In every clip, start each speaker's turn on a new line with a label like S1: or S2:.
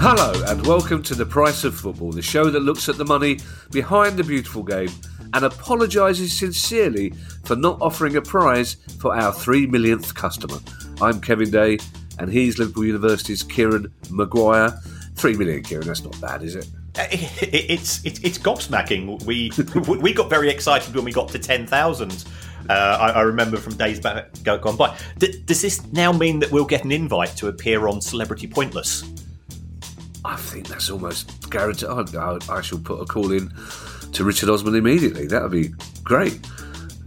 S1: Hello, and welcome to The Price of Football, the show that looks at the money behind the beautiful game and apologises sincerely for not offering a prize for our three millionth customer. I'm Kevin Day, and he's Liverpool University's Kieran Maguire. Three million, Kieran, that's not bad, is it?
S2: It's it's it's gobsmacking. We we got very excited when we got to ten thousand. Uh, I, I, remember from days back gone by. D- does this now mean that we'll get an invite to appear on Celebrity Pointless?
S1: I think that's almost guaranteed. I, I, I shall put a call in to Richard Osman immediately. That would be great.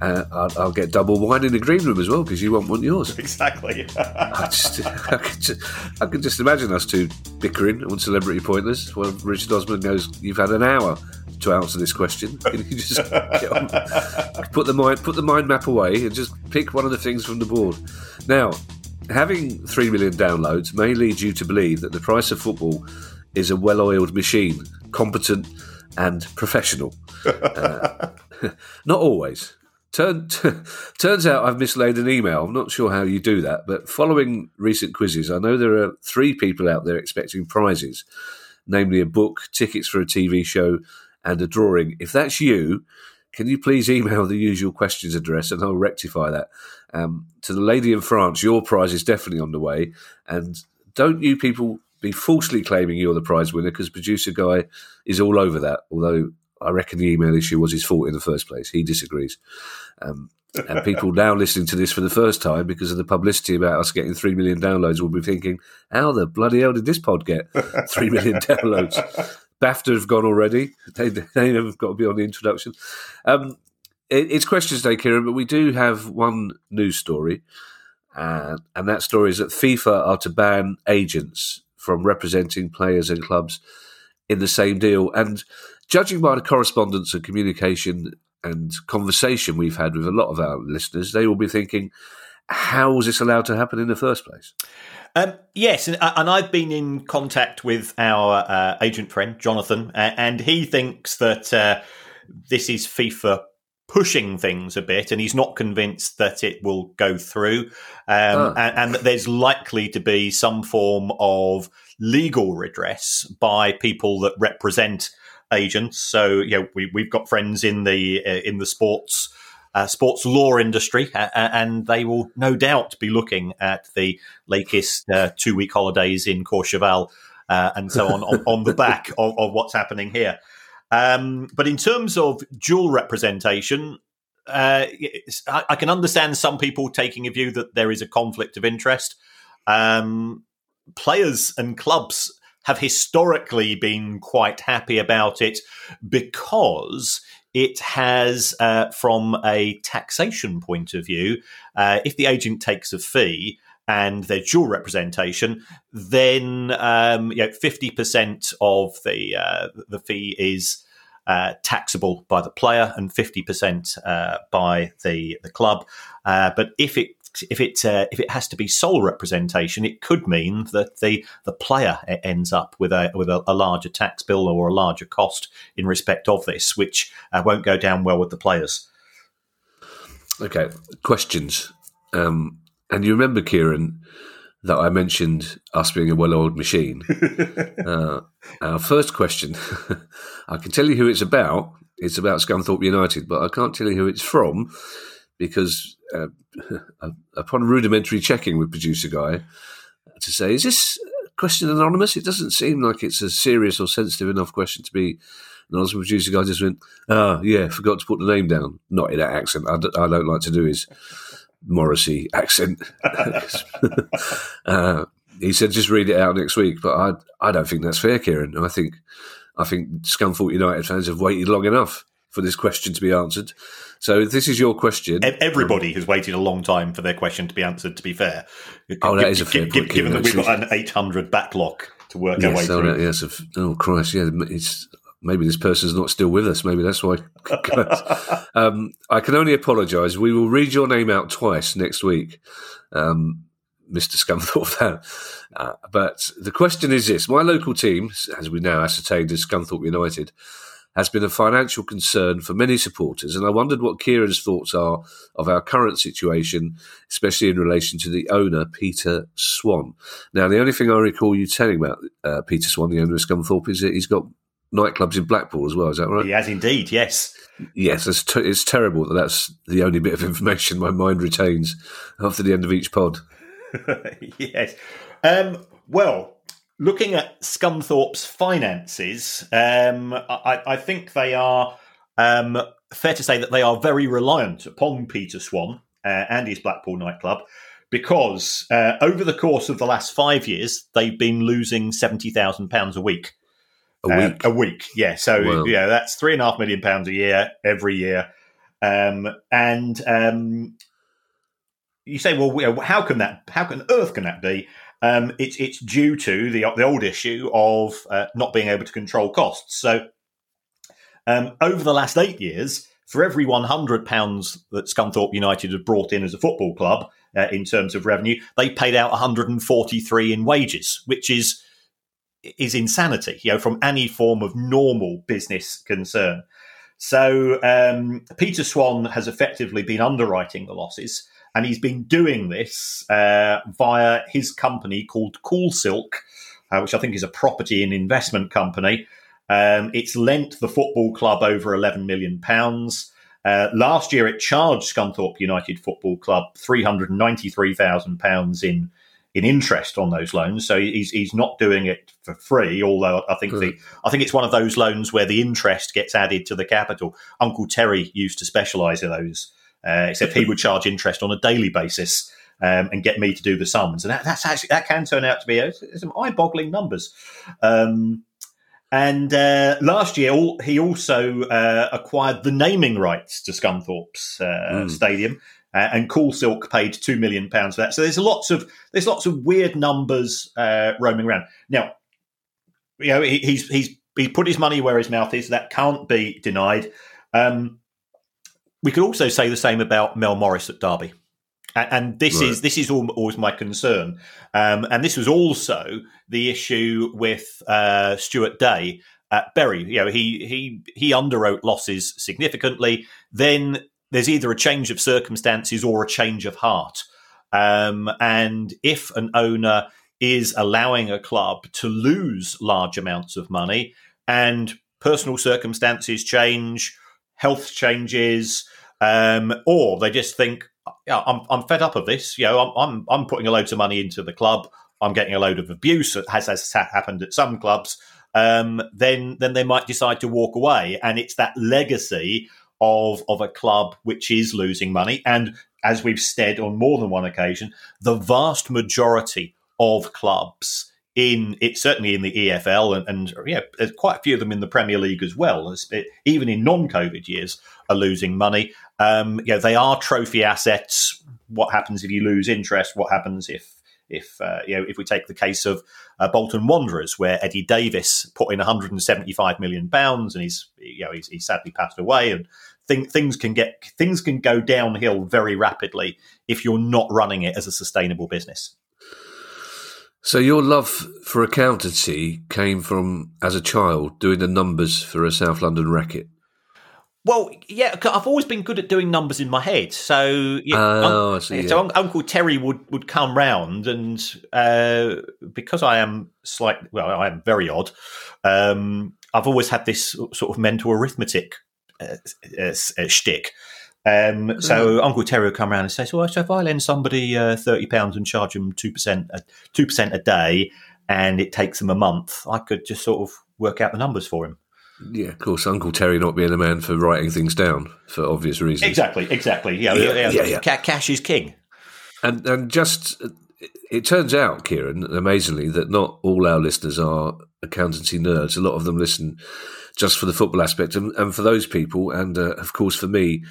S1: Uh, I'll, I'll, get double wine in the green room as well because you won't want yours.
S2: Exactly.
S1: I, just, I, could just, I could just imagine us two bickering on Celebrity Pointless. Well, Richard Osman goes, "You've had an hour to answer this question. Can you just on, put the mind put the mind map away and just pick one of the things from the board?" Now, having three million downloads may lead you to believe that the price of football is a well-oiled machine, competent and professional. Uh, not always. Turn, turns out I've mislaid an email. I'm not sure how you do that, but following recent quizzes, I know there are three people out there expecting prizes, namely a book, tickets for a TV show, and a drawing. If that's you, can you please email the usual questions address and I'll rectify that? Um, to the lady in France, your prize is definitely on the way. And don't you people be falsely claiming you're the prize winner because producer guy is all over that. Although I reckon the email issue was his fault in the first place. He disagrees. Um, and people now listening to this for the first time because of the publicity about us getting 3 million downloads will be thinking, how the bloody hell did this pod get 3 million downloads? BAFTA have gone already. They, they have got to be on the introduction. Um, it, it's questions day, Kieran, but we do have one news story. Uh, and that story is that FIFA are to ban agents from representing players and clubs in the same deal. And judging by the correspondence and communication and conversation we've had with a lot of our listeners, they will be thinking, how was this allowed to happen in the first place?
S2: Um, yes, and, and, I've been in contact with our uh, agent friend Jonathan, uh, and he thinks that uh, this is FIFA pushing things a bit, and he's not convinced that it will go through, um, oh. and, and, that there's likely to be some form of legal redress by people that represent agents. So, you know, we, we've got friends in the uh, in the sports. Uh, sports law industry, uh, and they will no doubt be looking at the latest uh, two week holidays in Courchevel uh, and so on, on, on the back of, of what's happening here. Um, but in terms of dual representation, uh, I, I, can understand some people taking a view that there is a conflict of interest. Um, players and clubs have historically been quite happy about it because it has, uh, from a taxation point of view, uh, if the agent takes a fee, and their dual representation, then um, you know, 50% of the uh, the fee is uh, taxable by the player and 50% uh, by the the club. Uh, but if it if it uh, if it has to be sole representation, it could mean that the the player ends up with a with a, a larger tax bill or a larger cost in respect of this, which uh, won't go down well with the players.
S1: Okay, questions. Um, and you remember, Kieran, that I mentioned us being a well-oiled machine. uh, our first question, I can tell you who it's about. It's about Scunthorpe United, but I can't tell you who it's from because uh, upon rudimentary checking with producer guy to say, is this question anonymous? It doesn't seem like it's a serious or sensitive enough question to be anonymous. Producer guy just went, ah, yeah, forgot to put the name down. Not in that accent. I d- I don't like to do his Morrissey accent. uh, he said, just read it out next week. But I, I don't think that's fair, Kieran. I think, I think Scunthorpe United fans have waited long enough for this question to be answered. So this is your question.
S2: Everybody has waited a long time for their question to be answered. To be fair,
S1: oh, that is a fair point,
S2: given that we've got an 800 backlog to work
S1: yes,
S2: our way
S1: oh,
S2: through.
S1: Yes, oh Christ, yeah, it's maybe this person's not still with us. Maybe that's why. um, I can only apologise. We will read your name out twice next week, um, Mr. Scunthorpe. uh, but the question is this: My local team, as we now ascertained, is Scunthorpe United, has been a financial concern for many supporters, and I wondered what Kieran's thoughts are of our current situation, especially in relation to the owner, Peter Swan. Now, the only thing I recall you telling about uh, Peter Swan, the owner of Scunthorpe, is that he's got nightclubs in Blackpool as well. Is that right?
S2: He has indeed, yes.
S1: Yes, it's, t- it's terrible that that's the only bit of information my mind retains after the end of each pod.
S2: yes. Um, well, looking at Scunthorpe's finances, um, I, I, think they are um, fair to say that they are very reliant upon Peter Swan uh, and his Blackpool nightclub because uh, over the course of the last five years, they've been losing seventy thousand pounds a week.
S1: A uh, week,
S2: a week, yeah. So wow. yeah, that's three and a half million pounds a year every year, um, and um, you say, well, how can that? How can Earth can that be? Um, it's it's due to the the old issue of uh, not being able to control costs. So um, over the last eight years, for every one hundred pounds that Scunthorpe United have brought in as a football club uh, in terms of revenue, they paid out one hundred and forty three in wages, which is is insanity. You know, from any form of normal business concern. So um, Peter Swan has effectively been underwriting the losses and he's been doing this uh, via his company called Cool Silk, uh, which I think is a property and investment company. Um, it's lent the football club over eleven million pounds. Uh, last year, it charged Scunthorpe United Football Club three hundred ninety-three thousand pounds in in interest on those loans. So he's he's not doing it for free. Although I think the I think it's one of those loans where the interest gets added to the capital. Uncle Terry used to specialise in those uh, except he would charge interest on a daily basis um, and get me to do the sums. And that, that's actually that can turn out to be uh, some eye-boggling numbers. Um, and uh, last year, he also uh, acquired the naming rights to Scunthorpe's mm. stadium, uh, and Cool Silk paid two million pounds for that. So there's lots of there's lots of weird numbers roaming around. Now, you know, he, he's he's he put his money where his mouth is. That can't be denied. Um, we could also say the same about Mel Morris at Derby. And, this right. is this is always my concern, um, and this was also the issue with uh, Stewart Day at Bury. You know, he he he underwrote losses significantly. Then there's either a change of circumstances or a change of heart. Um, and if an owner is allowing a club to lose large amounts of money and personal circumstances change, health changes, um, or they just think, yeah, I'm, I'm fed up of this. You know, I'm, I'm, I'm putting a load of money into the club. I'm getting a load of abuse, as has happened at some clubs. Um, then then they might decide to walk away, and it's that legacy of of a club which is losing money. And as we've said on more than one occasion, the vast majority of clubs in it certainly in the EFL and, and yeah, quite a few of them in the Premier League as well. Even in non-COVID years, are losing money. Um, know, they are trophy assets. What happens if you lose interest? What happens if if uh, you know if we take the case of uh, Bolton Wanderers, where Eddie Davies put in 175 million pounds, and he's you know he's, he's sadly passed away, and th- things can get things can go downhill very rapidly if you're not running it as a sustainable business.
S1: So your love for accountancy came from as a child doing the numbers for a South London racket.
S2: Well, yeah, I've always been good at doing numbers in my head. So, yeah,
S1: oh, un- see,
S2: so Uncle Terry would, would come round, and uh, because I am slightly, well, I am very odd. Um, I've always had this sort of mental arithmetic uh, uh, uh shtick. Um, so. Uncle Terry would come around and say, "So, so if I lend somebody uh, thirty pounds and charge them two percent, two percent a day, and it takes them a month, I could just sort of work out the numbers for him."
S1: Yeah, of course, Uncle Terry not being a man for writing things down for obvious reasons.
S2: Exactly, exactly. Yeah, yeah, yeah. yeah. Cash is king.
S1: And and just it turns out, Kieran, amazingly, that not all our listeners are accountancy nerds. A lot of them listen just for the football aspect, and, and for those people, and uh, of course for me,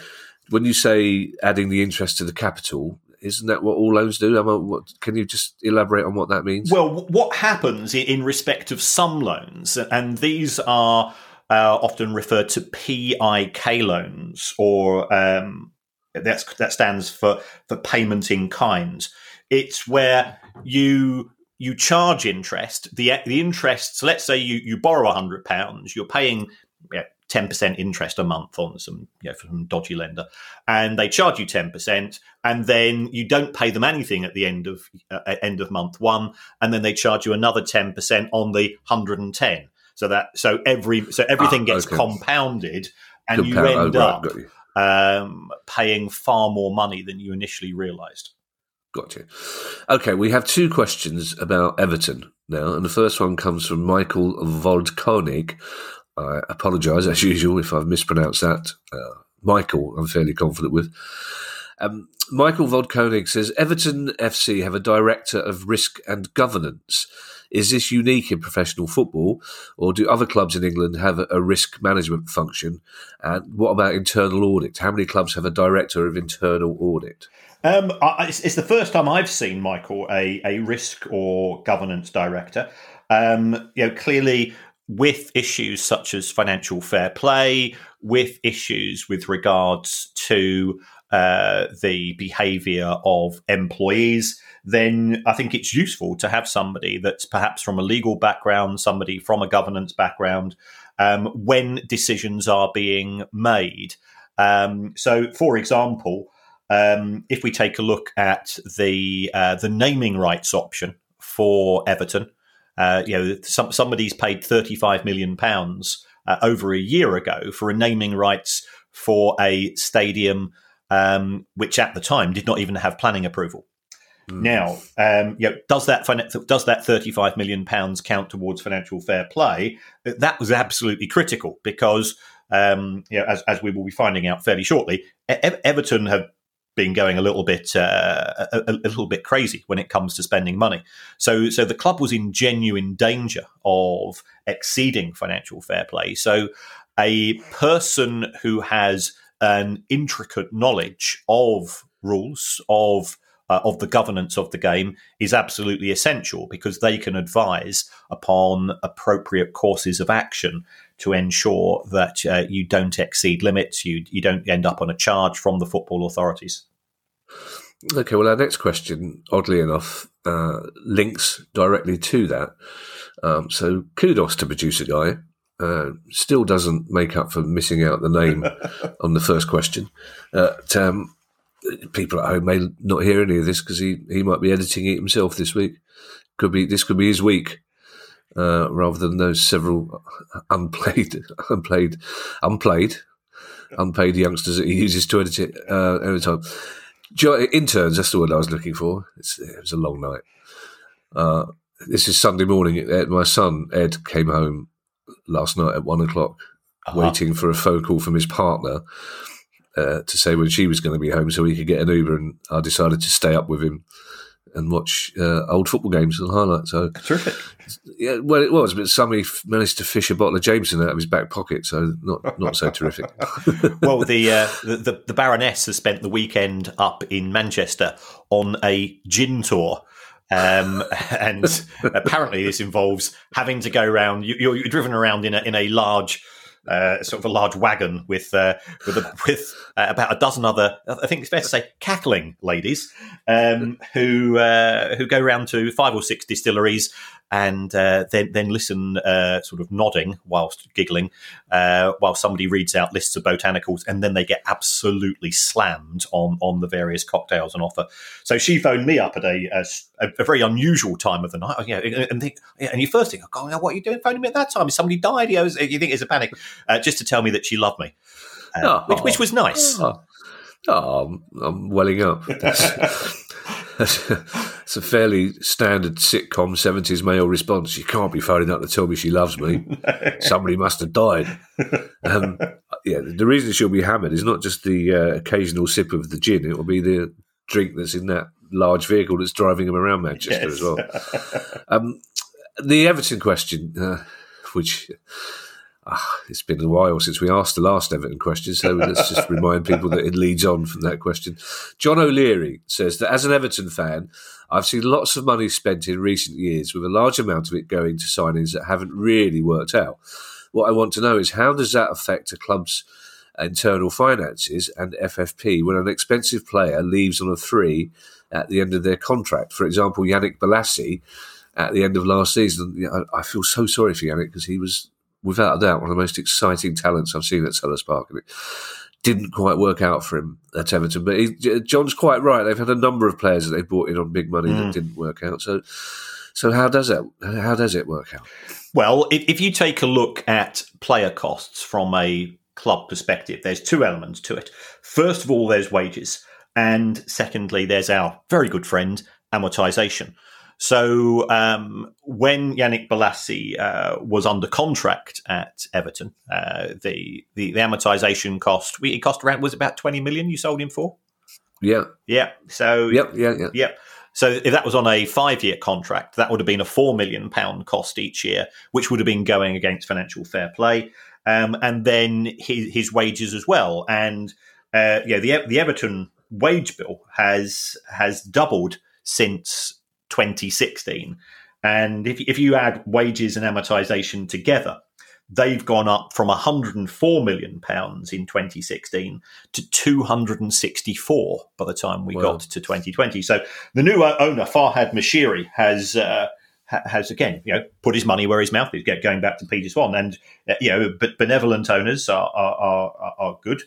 S1: when you say adding the interest to the capital, isn't that what all loans do? I mean, what, can you just elaborate on what that means?
S2: Well, what happens in respect of some loans, and these are uh, often referred to PIK loans, or um, that stands for for payment in kind. It's where you you charge interest. The the interests. Let's say you you borrow hundred pounds. You're paying yeah, 10% interest a month on some, you know, from dodgy lender. And they charge you 10%, and then you don't pay them anything at the end of uh, end of month one, and then they charge you another 10% on the 110. So that so every so everything ah, gets okay. compounded and Compound, you end oh, right, up you. Um, paying far more money than you initially realised.
S1: Got you. Okay, we have two questions about Everton now, and the first one comes from Michael Voldkonig. I apologise, as usual, if I've mispronounced that. Uh, Michael, I'm fairly confident with. Um, Michael Voldkonig says Everton FC have a director of risk and governance. Is this unique in professional football, or do other clubs in England have a risk management function? And what about internal audit? How many clubs have a director of internal audit?
S2: Um, it's, it's, the first time I've seen Michael a, a risk or governance director. Um, you know, clearly with issues such as financial fair play, with issues with regards to uh, the behaviour of employees, then I think it's useful to have somebody that's perhaps from a legal background, somebody from a governance background, um, when decisions are being made. Um, so, for example, um, if we take a look at the uh, the naming rights option for Everton, uh, you know, some, somebody's paid thirty five million pounds uh, over a year ago for a naming rights for a stadium um, which at the time did not even have planning approval. Mm. Now, um, you know, does that does that thirty five million pounds count towards financial fair play? That was absolutely critical because, um, you know, as, as we will be finding out fairly shortly, Everton have been going a little bit uh, a, a, little bit crazy when it comes to spending money. So so the club was in genuine danger of exceeding financial fair play. So a person who has an intricate knowledge of rules of uh, of the governance of the game is absolutely essential because they can advise upon appropriate courses of action to ensure that uh, you don't exceed limits, you you don't end up on a charge from the football authorities.
S1: Okay, well, our next question, oddly enough, uh, links directly to that. Um, so, kudos to producer guy. Uh, still doesn't make up for missing out the name on the first question. Uh, um, people at home may not hear any of this because he, he might be editing it himself this week. Could be this could be his week uh, rather than those several unplayed, unplayed, unplayed, unpaid youngsters that he uses to edit it uh, every time. Interns, that's the word I was looking for. It's, it was a long night. Uh, this is Sunday morning. My son Ed came home last night at one o'clock, uh-huh. waiting for a phone call from his partner uh, to say when she was going to be home so he could get an Uber. And I decided to stay up with him and watch uh, old football games and highlights. So
S2: terrific.
S1: Yeah, well, it was, but somebody managed to fish a bottle of Jameson out of his back pocket, so not not so terrific.
S2: well, the, uh, the, the the Baroness has spent the weekend up in Manchester on a gin tour. Um, and apparently, this involves having to go around. You, you're, you're driven around in a in a large uh, sort of a large wagon with uh, with a, with uh, about a dozen other, I think it's fair to say, cackling ladies um, who uh, who go around to five or six distilleries and uh, then then listen, uh, sort of nodding whilst giggling, uh, while somebody reads out lists of botanicals, and then they get absolutely slammed on on the various cocktails on offer. So she phoned me up at a a, a very unusual time of the night, you know, and think, and you first think, oh, God, what are you doing phoning me at that time? Somebody died. You, know, you think it's a panic, uh, just to tell me that she loved me, oh, which, which, was nice.
S1: Oh, oh I'm welling up. it's a fairly standard sitcom 70s male response. You can't be phoning up to tell me she loves me. Somebody must have died. Um, yeah, the reason she'll be hammered is not just the uh, occasional sip of the gin, it will be the drink that's in that large vehicle that's driving him around Manchester yes. as well. Um, the Everton question, uh, which Ah, it's been a while since we asked the last Everton question, so let's just remind people that it leads on from that question. John O'Leary says that as an Everton fan, I've seen lots of money spent in recent years, with a large amount of it going to signings that haven't really worked out. What I want to know is how does that affect a club's internal finances and FFP when an expensive player leaves on a three at the end of their contract? For example, Yannick Bolasie at the end of last season. I feel so sorry for Yannick because he was without a doubt, one of the most exciting talents I've seen at Selhurst Park. And it didn't quite work out for him at Everton. But he, John's quite right. They've had a number of players that they brought in on big money mm. that didn't work out. So, so how does it? How does it work out?
S2: Well, if, if you take a look at player costs from a club perspective, there's two elements to it. First of all, there's wages. And secondly, there's our very good friend, amortization. So um, when Yannick Bolasie uh, was under contract at Everton, uh, the, the, the amortization cost it cost around was about twenty million. You sold him for.
S1: Yeah.
S2: Yeah. So.
S1: Yep. Yeah. Yeah.
S2: Yep. So if that was on a five-year contract, that would have been a four million pound cost each year, which would have been going against financial fair play, um, and then his, his, wages as well. And uh, yeah, the the Everton wage bill has has doubled since 2016. And if, if you add wages and amortization together, they've gone up from 104 million pounds in 2016 to 264 by the time we wow. got to 2020. So the new owner, Farhad Moshiri has uh, has again, you know, put his money where his mouth is. Going back to Peter Swan, and uh, you know, but benevolent owners are are, are, are good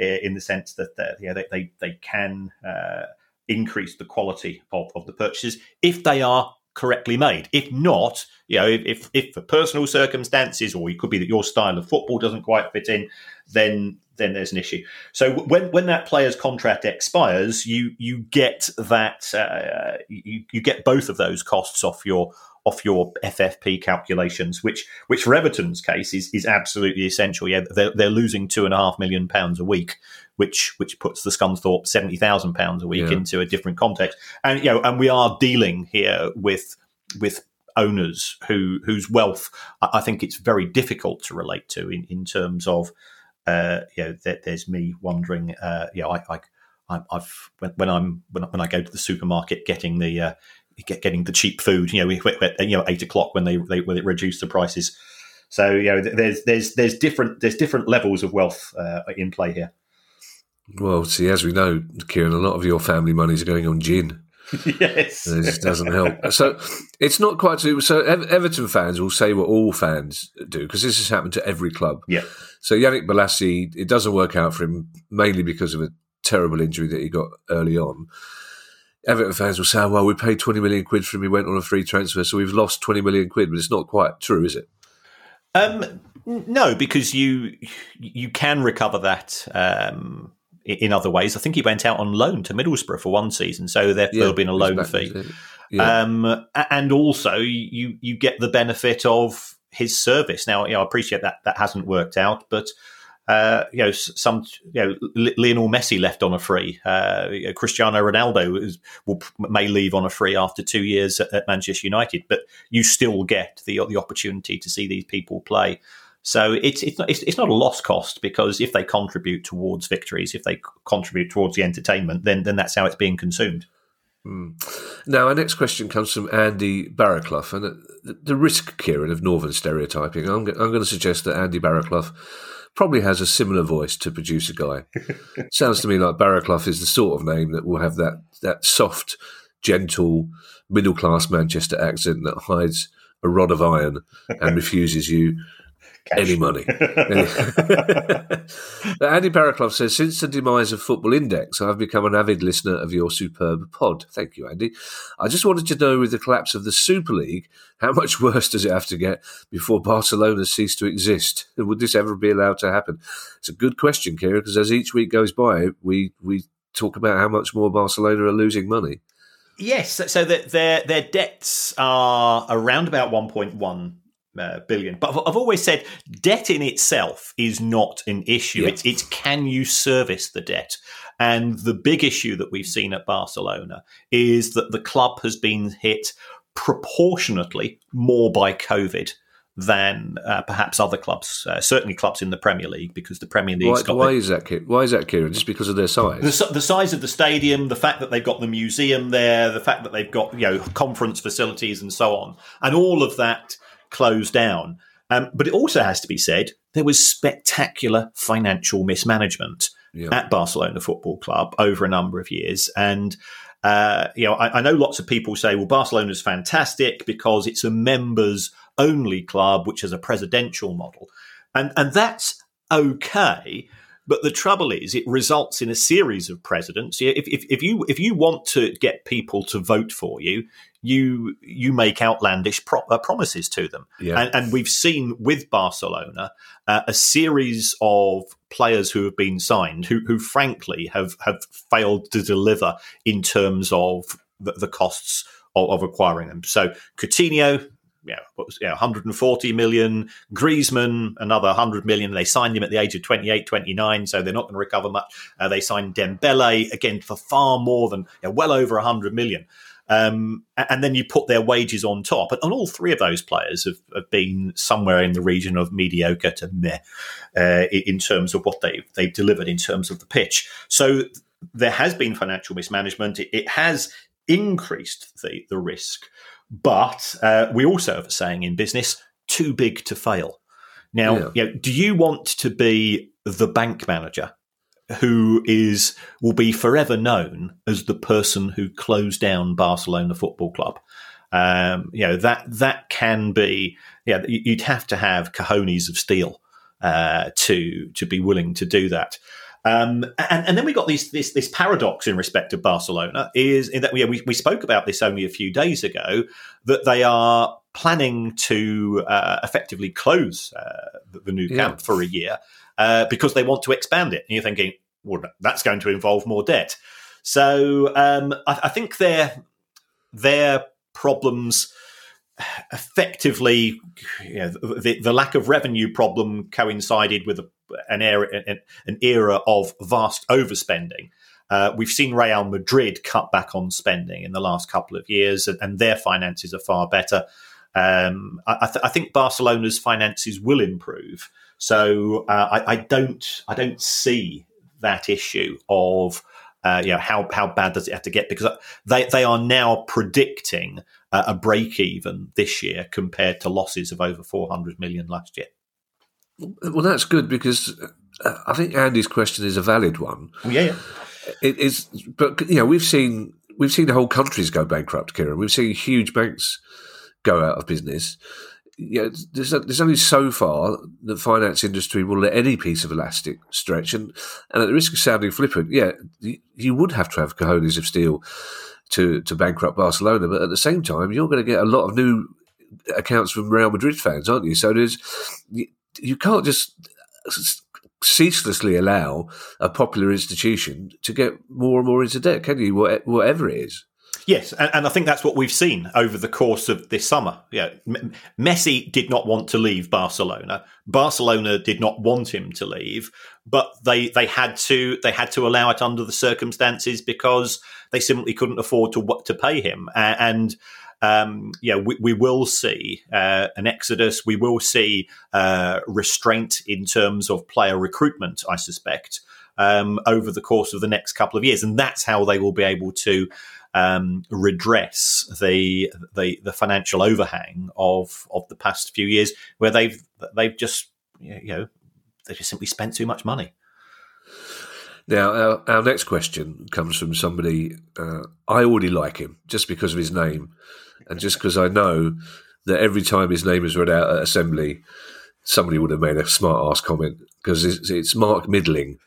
S2: uh, in the sense that you know, they, they they can uh, increase the quality of, of the purchases if they are correctly made. If not, you know, if, if for personal circumstances, or it could be that your style of football doesn't quite fit in, then then there's an issue. So when when that player's contract expires, you you get that uh, you, you get both of those costs off your off your FFP calculations, which which for Everton's case is is absolutely essential. Yeah, they're, they're losing two and a half million pounds a week, which which puts the Scunthorpe seventy thousand pounds a week yeah. into a different context. And you know, and we are dealing here with with owners who whose wealth I think it's very difficult to relate to in, in terms of uh, you know that there's me wondering uh, you know I, I I've when, when I'm when, when I go to the supermarket getting the uh, get, getting the cheap food. You know, at you know, eight o'clock when they, they when they reduce the prices. So you know, there's there's there's different there's different levels of wealth uh, in play here.
S1: Well, see, as we know, Kieran, a lot of your family monies are going on gin.
S2: yes,
S1: it just doesn't help. So it's not quite so. So Everton fans will say what all fans do because this has happened to every club.
S2: Yeah.
S1: So Yannick Bolasie, it doesn't work out for him mainly because of a terrible injury that he got early on. Everton fans will say, "Well, we paid twenty million quid for him. He went on a free transfer, so we've lost twenty million quid." But it's not quite true, is it?
S2: Um, no, because you you can recover that um, in other ways. I think he went out on loan to Middlesbrough for one season, so there, yeah, will be a loan fee. Yeah. Um, and also, you you get the benefit of his service. Now, you know, I appreciate that that hasn't worked out, but uh, you know, some you know, Lionel Messi left on a free. Uh, Cristiano Ronaldo is, will may leave on a free after two years at, at, Manchester United, but you still get the the opportunity to see these people play. So it's it's not it's, it's not a lost cost because if they contribute towards victories, if they contribute towards the entertainment, then then that's how it's being consumed.
S1: Mm. Now, our next question comes from Andy Barraclough, and the, the risk, Kieran, of northern stereotyping. I'm, I'm going to suggest that Andy Barraclough probably has a similar voice to producer guy. Sounds to me like Barraclough is the sort of name that will have that that soft, gentle, middle class Manchester accent that hides a rod of iron and refuses you Cash. any money. Andy Barraclough says, since the demise of Football Index, I've become an avid listener of your superb pod. Thank you, Andy. I just wanted to know, with the collapse of the Super League, how much worse does it have to get before Barcelona cease to exist? Would this ever be allowed to happen? It's a good question, Kira, because as each week goes by, we, we talk about how much more Barcelona are losing money.
S2: Yes, so that their their debts are around about 1.1 uh, billion. But I've, I've, always said debt in itself is not an issue. Yeah. It's, it's can you service the debt? And the big issue that we've seen at Barcelona is that the club has been hit proportionately more by COVID than uh, perhaps other clubs, uh, certainly clubs in the Premier League, because the Premier League.
S1: Why, why the, is that? Why is that, Kieran? Just because of their size?
S2: The, the, size of the stadium, the fact that they've got the museum there, the fact that they've got you know conference facilities and so on, and all of that closed down. Um, but it also has to be said there was spectacular financial mismanagement yeah. at Barcelona Football Club over a number of years, and uh, you know I, I, know lots of people say, "Well, Barcelona's fantastic because it's a members only club which has a presidential model. And, and that's okay. But the trouble is, it results in a series of presidents. If, if, if, you if you want to get people to vote for you, you you make outlandish pro- uh, promises to them. Yeah. And, and, we've seen with Barcelona uh, a series of players who have been signed who, who frankly have have failed to deliver in terms of the, the costs of, of acquiring them. So Coutinho, yeah, what was, yeah, 140 million. Griezmann, another 100 million. They signed him at the age of 28, 29, so they're not going to recover much. Uh, they signed Dembele, again, for far more than, yeah, well over 100 million. Um, and then you put their wages on top. And all three of those players have, have been somewhere in the region of mediocre to meh uh, in terms of what they, they've delivered in terms of the pitch. So there has been financial mismanagement. It, it has increased the, the risk. But uh, we also have a saying in business too big to fail. Now, yeah. you know, do you want to be the bank manager who is will be forever known as the person who closed down Barcelona Football Club? Um, you know that that can be. Yeah, you'd have to have cojones of steel uh, to to be willing to do that. Um, and, and, then we got this, this, this paradox in respect of Barcelona is in that we, we, we spoke about this only a few days ago that they are planning to uh, effectively close uh, the, the, Nou Camp for a year uh, because they want to expand it. And you're thinking, well, that's going to involve more debt. So um, I, I, think their their problems effectively, you know, the, the, lack of revenue problem coincided with a, an, era, an, an era of vast overspending. Uh, we've seen Real Madrid cut back on spending in the last couple of years, and, and their finances are far better. Um, I, th- I, think Barcelona's finances will improve, so uh, I, I, don't I don't see that issue of uh, you know how how bad does it have to get because they they are now predicting uh, a break even this year compared to losses of over 400 million last year.
S1: Well, that's good because uh, I think Andy's question is a valid one.
S2: Yeah, yeah.
S1: It is, but you know, we've seen we've seen whole countries go bankrupt, Kieran. We've seen huge banks go out of business. Know, there's, there's only so far the finance industry will let any piece of elastic stretch, and and at the risk of sounding flippant, yeah, you, you would have to have cojones of steel to to bankrupt Barcelona. But at the same time, you're going to get a lot of new accounts from Real Madrid fans, aren't you? So there's you can't just ceaselessly allow a popular institution to get more and more into debt, can you? Whatever it is.
S2: Yes, and, and, I think that's what we've seen over the course of this summer. Yeah, M- Messi did not want to leave Barcelona. Barcelona did not want him to leave, but they they had to they had to allow it under the circumstances because they simply couldn't afford to to pay him. And um, yeah, we, we, will see uh, an exodus. We will see uh, restraint in terms of player recruitment. I suspect um, over the course of the next couple of years, and that's how they will be able to um, redress the, the the financial overhang of of the past few years, where they've they've just you know they just simply spent too much money.
S1: Now, our, our next question comes from somebody uh, I already like him just because of his name, and just because I know that every time his name is read out at assembly, somebody would have made a smart ass comment because it's, it's Mark Middling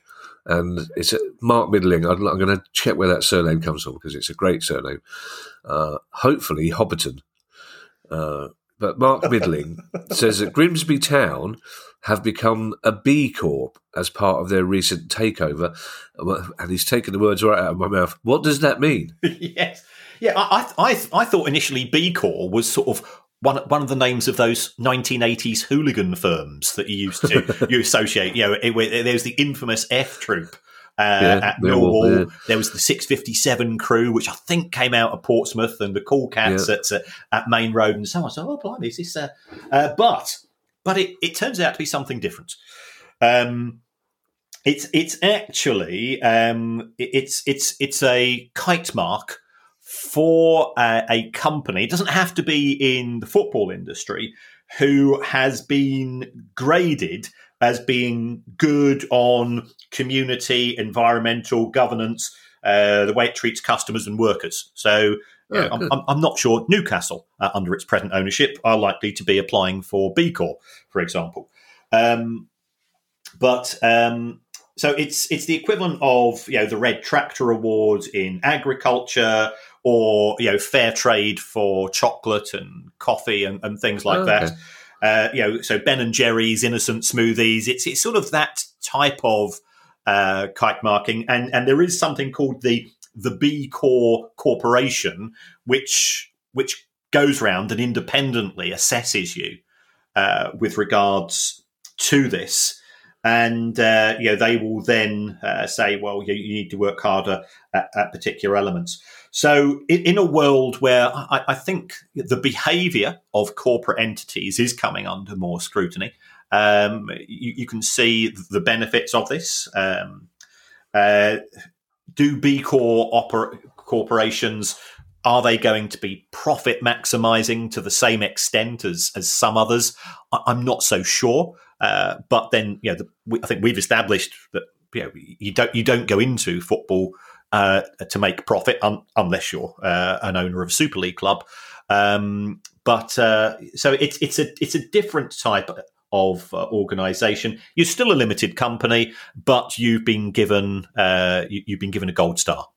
S1: and it's a, Mark Middling. I'm, I'm going to check where that surname comes from because it's a great surname. Uh, hopefully, Hobbiton. Uh, but Mark Middling says that Grimsby Town have become a B Corp as part of their recent takeover. And he's taken the words right out of my mouth. What does that mean?
S2: yes. Yeah, I, I, I thought initially B Corp was sort of one one of the names of those 1980s hooligan firms that you used to you associate. You know, it, it, there's the infamous F Troop. Uh, yeah, at Millwall, yeah. there was the 657 crew, which I think came out of Portsmouth, and the Cool Cats yeah. at, uh, at Maine Road, and so on. So, oh, blimey, is this? Uh, uh, but but it, it turns out to be something different. Um, it's it's actually um, it's it's it's a kite mark for a, a company, it doesn't have to be in the football industry, who has been graded as being good on community, environmental governance, uh, the way it treats customers and workers. So
S1: Oh,
S2: I'm. I'm, I'm not sure Newcastle, uh, under its present ownership, are likely to be applying for B Corp, for example. Um, but um, so it's it's the equivalent of you know the Red Tractor Awards in agriculture, or you know fair trade for chocolate and coffee and, and things like
S1: Oh,
S2: that.
S1: okay.
S2: Uh, you know, so Ben and Jerry's innocent smoothies. It's it's sort of that type of uh, kite marking, and and there is something called the the B Core Corporation, which which goes round and independently assesses you uh, with regards to this. And uh, you know they will then uh, say, "Well, you, you need to work harder at, at particular elements." So, in, a world where I, think the behaviour of corporate entities is coming under more scrutiny, um, you, you can see the benefits of this. Um, uh, do B Corp corporations are they going to be profit maximizing to the same extent as as some others? I, I'm not so sure. Uh, but then, you know, the, we, I think we've established that you know you don't you don't go into football uh, to make profit un- unless you're uh, an owner of a Super League club. Um, but uh, so it's it's a it's a different type of uh, organisation. You're still a limited company, but you've been given uh, you, you've been given a gold star.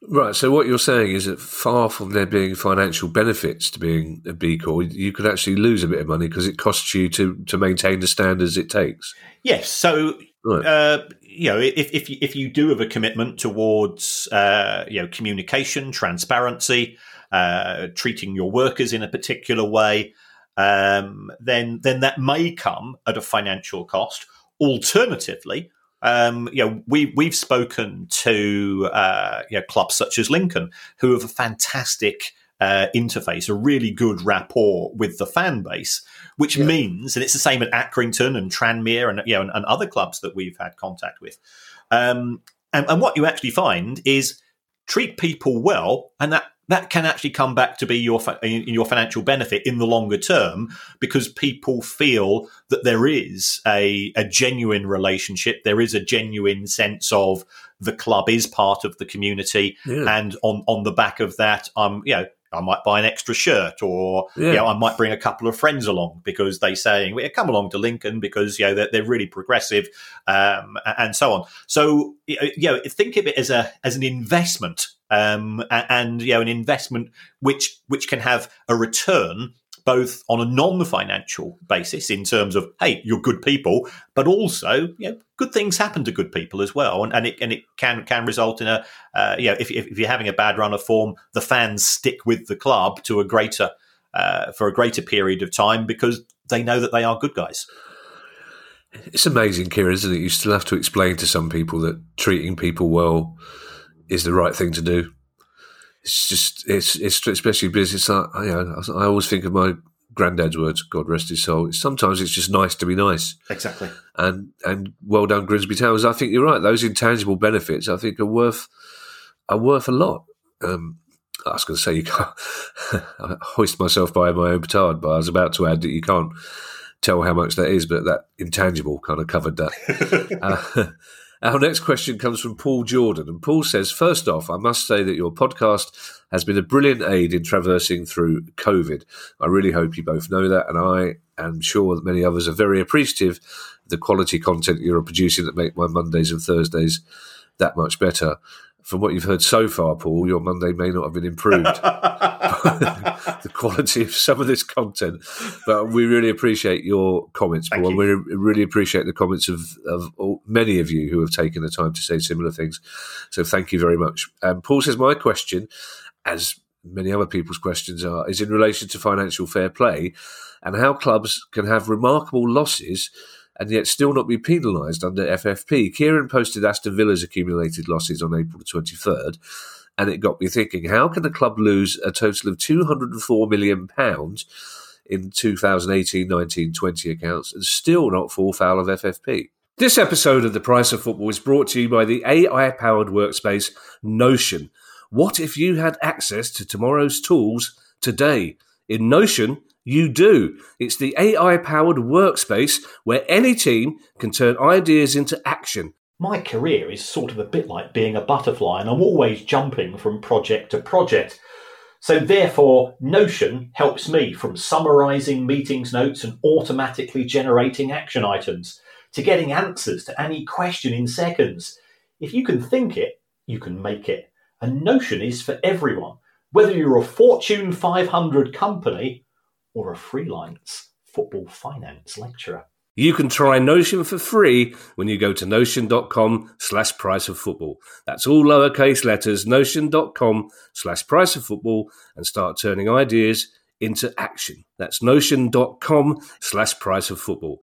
S1: Right. So what you're saying is that far from there being financial benefits to being a B Corp, you could actually lose a bit of money because it costs you to, to maintain the standards it takes.
S2: Yes. So
S1: Right.
S2: uh, you know, if if you, if you do have a commitment towards uh, you know communication, transparency, uh, treating your workers in a particular way, um, then then that may come at a financial cost. Alternatively, um, you know, we we've spoken to uh, you know, clubs such as Lincoln who have a fantastic uh, interface, a really good rapport with the fan base, which
S1: Yeah.
S2: means, and it's the same at Accrington and Tranmere and you know and, and other clubs that we've had contact with. Um, and, and what you actually find is treat people well, and that that can actually come back to be your in in your financial benefit in the longer term because people feel that there is a, a genuine relationship, there is a genuine sense of the club is part of the community,
S1: Yeah.
S2: and on on the back of that, I'm you know. I might buy an extra shirt, or
S1: Yeah.
S2: you know, I might bring a couple of friends along because they're saying, "Well, come along to Lincoln because you know they're, they're really progressive," um, and so on. So you know, think of it as a as an investment, um, and you know, an investment which which can have a return both on a non-financial basis in terms of hey, you're good people, but also you know, good things happen to good people as well, and, and it and it can can result in a uh, you know, if, if you're having a bad run of form, the fans stick with the club to a greater uh, for a greater period of time because they know that they are good guys.
S1: It's amazing, Kieran, isn't it? You still have to explain to some people that treating people well is the right thing to do. It's just, it's, it's especially business. I, I, you know, I always think of my granddad's words, God rest his soul. Sometimes it's just nice to be nice.
S2: Exactly.
S1: And and well done, Grimsby Towers. I think you're right. Those intangible benefits, I think, are worth are worth a lot. Um, I was going to say you can't I hoist myself by my own petard, but I was about to add that you can't tell how much that is, but that intangible kind of covered that. uh, our next question comes from Paul Jordan, and Paul says, First off, I must say that your podcast has been a brilliant aid in traversing through COVID. I really hope you both know that, and I am sure that many others are very appreciative of the quality content you're producing that make my Mondays and Thursdays that much better. From what you've heard so far, Paul, your Monday may not have been improved the quality of some of this content. But we really appreciate your comments,
S2: Thank
S1: Paul.
S2: you.
S1: and We really appreciate the comments of, of all, many of you who have taken the time to say similar things. So thank you very much. Um, Paul says, My question, as many other people's questions are, is in relation to financial fair play and how clubs can have remarkable losses and yet still not be penalised under FFP. Kieran posted Aston Villa's accumulated losses on April 23rd, and it got me thinking how can a club lose a total of £204 million in 2018 19 20 accounts and still not fall foul of FFP? This episode of The Price of Football is brought to you by the AI powered workspace Notion. What if you had access to tomorrow's tools today? In Notion, you do. It's the AI powered workspace where any team can turn ideas into action.
S2: My career is sort of a bit like being a butterfly, and I'm always jumping from project to project. So, therefore, Notion helps me from summarizing meetings notes and automatically generating action items to getting answers to any question in seconds. If you can think it, you can make it. And Notion is for everyone, whether you're a Fortune 500 company or a freelance football finance lecturer.
S1: You can try Notion for free when you go to notion.com slash price of football. That's all lowercase letters, notion.com slash price of football, and start turning ideas into action. That's notion.com slash price of football.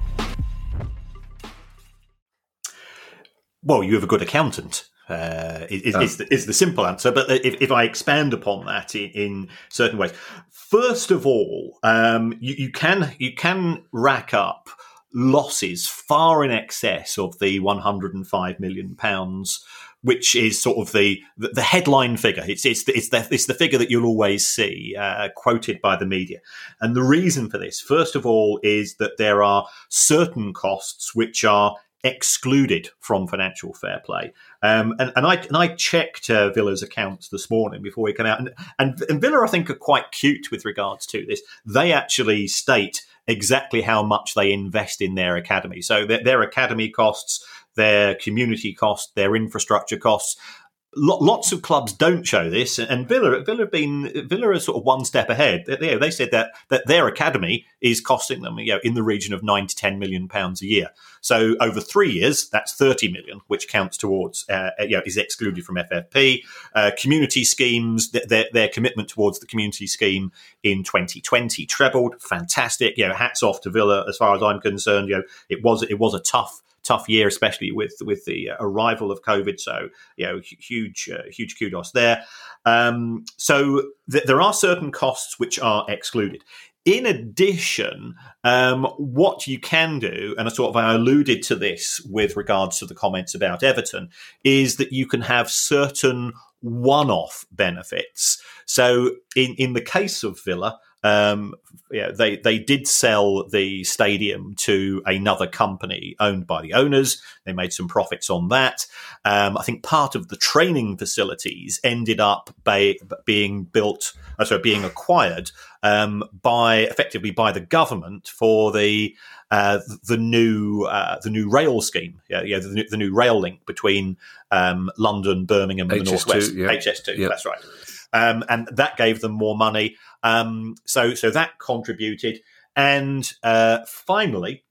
S2: Well, you have a good accountant. Uh, is, is, the, is, the, simple answer. But if, if I expand upon that in, in, certain ways, first of all, um, you, you, can you can rack up losses far in excess of the 105 million pounds which is sort of the the headline figure. It's it's the, it's the, it's the figure that you'll always see uh, quoted by the media. And the reason for this, first of all, is that there are certain costs which are excluded from financial fair play. Um, and, and I and I checked uh, Villa's accounts this morning before we came out, and, and, and Villa I think are quite cute with regards to this. They actually state exactly how much they invest in their academy. So their, their academy costs, their community costs, their infrastructure costs lots of clubs don't show this, and Villa Villa have been Villa are sort of one step ahead. They, said that that their academy is costing them you know in the region of nine to ten million pounds a year. So over three years, that's thirty million, which counts towards uh, you know is excluded from FFP. Uh, community schemes, their their commitment towards the community scheme in 2020 trebled. Fantastic, you know, hats off to Villa as far as I'm concerned. You know, it was it was a tough tough year, especially with with the arrival of COVID. So, you know, huge uh, huge kudos there. Um, so th- there are certain costs which are excluded. In addition, um, what you can do, and I sort of I alluded to this with regards to the comments about Everton, is that you can have certain one-off benefits. So, in in the case of Villa, um, yeah, they they did sell the stadium to another company owned by the owners. They made some profits on that. Um, I think part of the training facilities ended up by, being built, uh, sorry, being acquired um, by effectively by the government for the uh, the new uh, the new rail scheme. Yeah, yeah, the, new, the new rail link between um, London, Birmingham, and HS2, the northwest. Yeah. HS2, yep. that's right. Um, and that gave them more money. Um, so so that contributed, and uh, finally,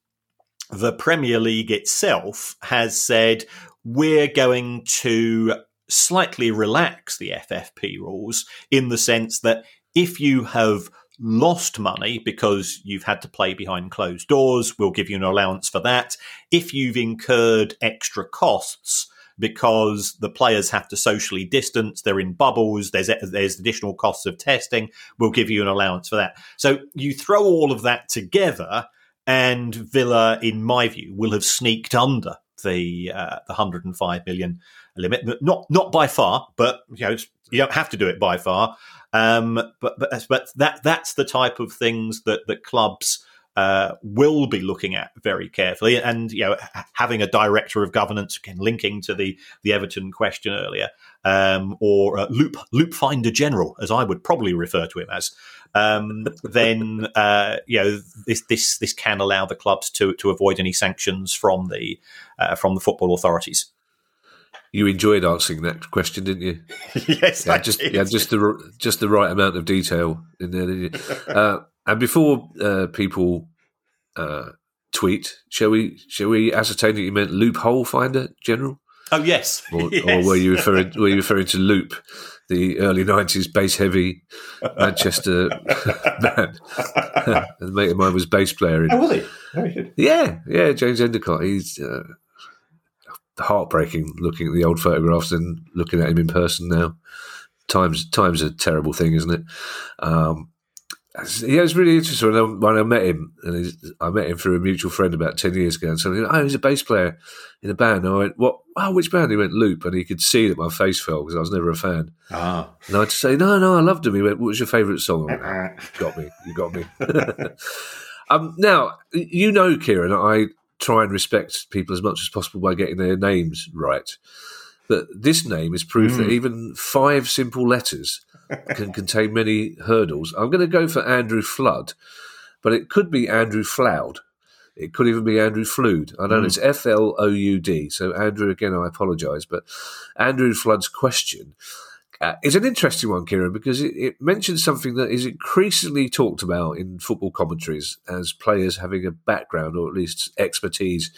S2: the Premier League itself has said we're going to slightly relax the FFP rules in the sense that if you have lost money because you've had to play behind closed doors, we'll give you an allowance for that. If you've incurred extra costs, because the players have to socially distance. They're in bubbles. There's there's additional costs of testing. We'll give you an allowance for that. So you throw all of that together, and Villa, in my view, will have sneaked under the uh, the 105 million limit. Not not by far, but you know you don't have to do it by far. Um, but but but that that's the type of things that that clubs uh, will be looking at very carefully. And you know, having a director of governance, again, linking to the the Everton question earlier, um, or uh, loop loop finder general, as I would probably refer to him as. Um, then uh, you know this this this can allow the clubs to to avoid any sanctions from the uh, from the football authorities.
S1: You enjoyed answering that question, didn't you?
S2: yes,
S1: yeah, just yeah, just the just the right amount of detail in there. Uh, and before uh, people uh, tweet, shall we shall we ascertain that you meant loophole finder general?
S2: Oh yes.
S1: Or,
S2: yes.
S1: or were you referring were you referring to Loop, the early nineties bass heavy Manchester band? a mate of mine was bass player in.
S2: Oh, was he? Very good.
S1: Yeah, yeah, James Endicott. He's uh, heartbreaking looking at the old photographs and looking at him in person now. Times time's a terrible thing, isn't it? Um, yeah, it was really interesting when I, when I met him, and I met him through a mutual friend about ten years ago. And so, oh, he's a bass player in a band. And I went, what? Oh, which band? He went Loop, and he could see that my face fell because I was never a fan.
S2: Ah.
S1: And I'd say, no, no, I loved him. He went, what was your favourite song? Went, "Ah, got me, you got me. um, now, you know, Kieran, I try and respect people as much as possible by getting their names right. But this name is proof that even five simple letters can contain many hurdles. I'm going to go for Andrew Flood, but it could be Andrew Floud. It could even be Andrew Flood. I know it's F L O U D. So, Andrew, again, I apologise, but Andrew Flood's question uh, is an interesting one, Kieran, because it, it mentions something that is increasingly talked about in football commentaries as players having a background or at least expertise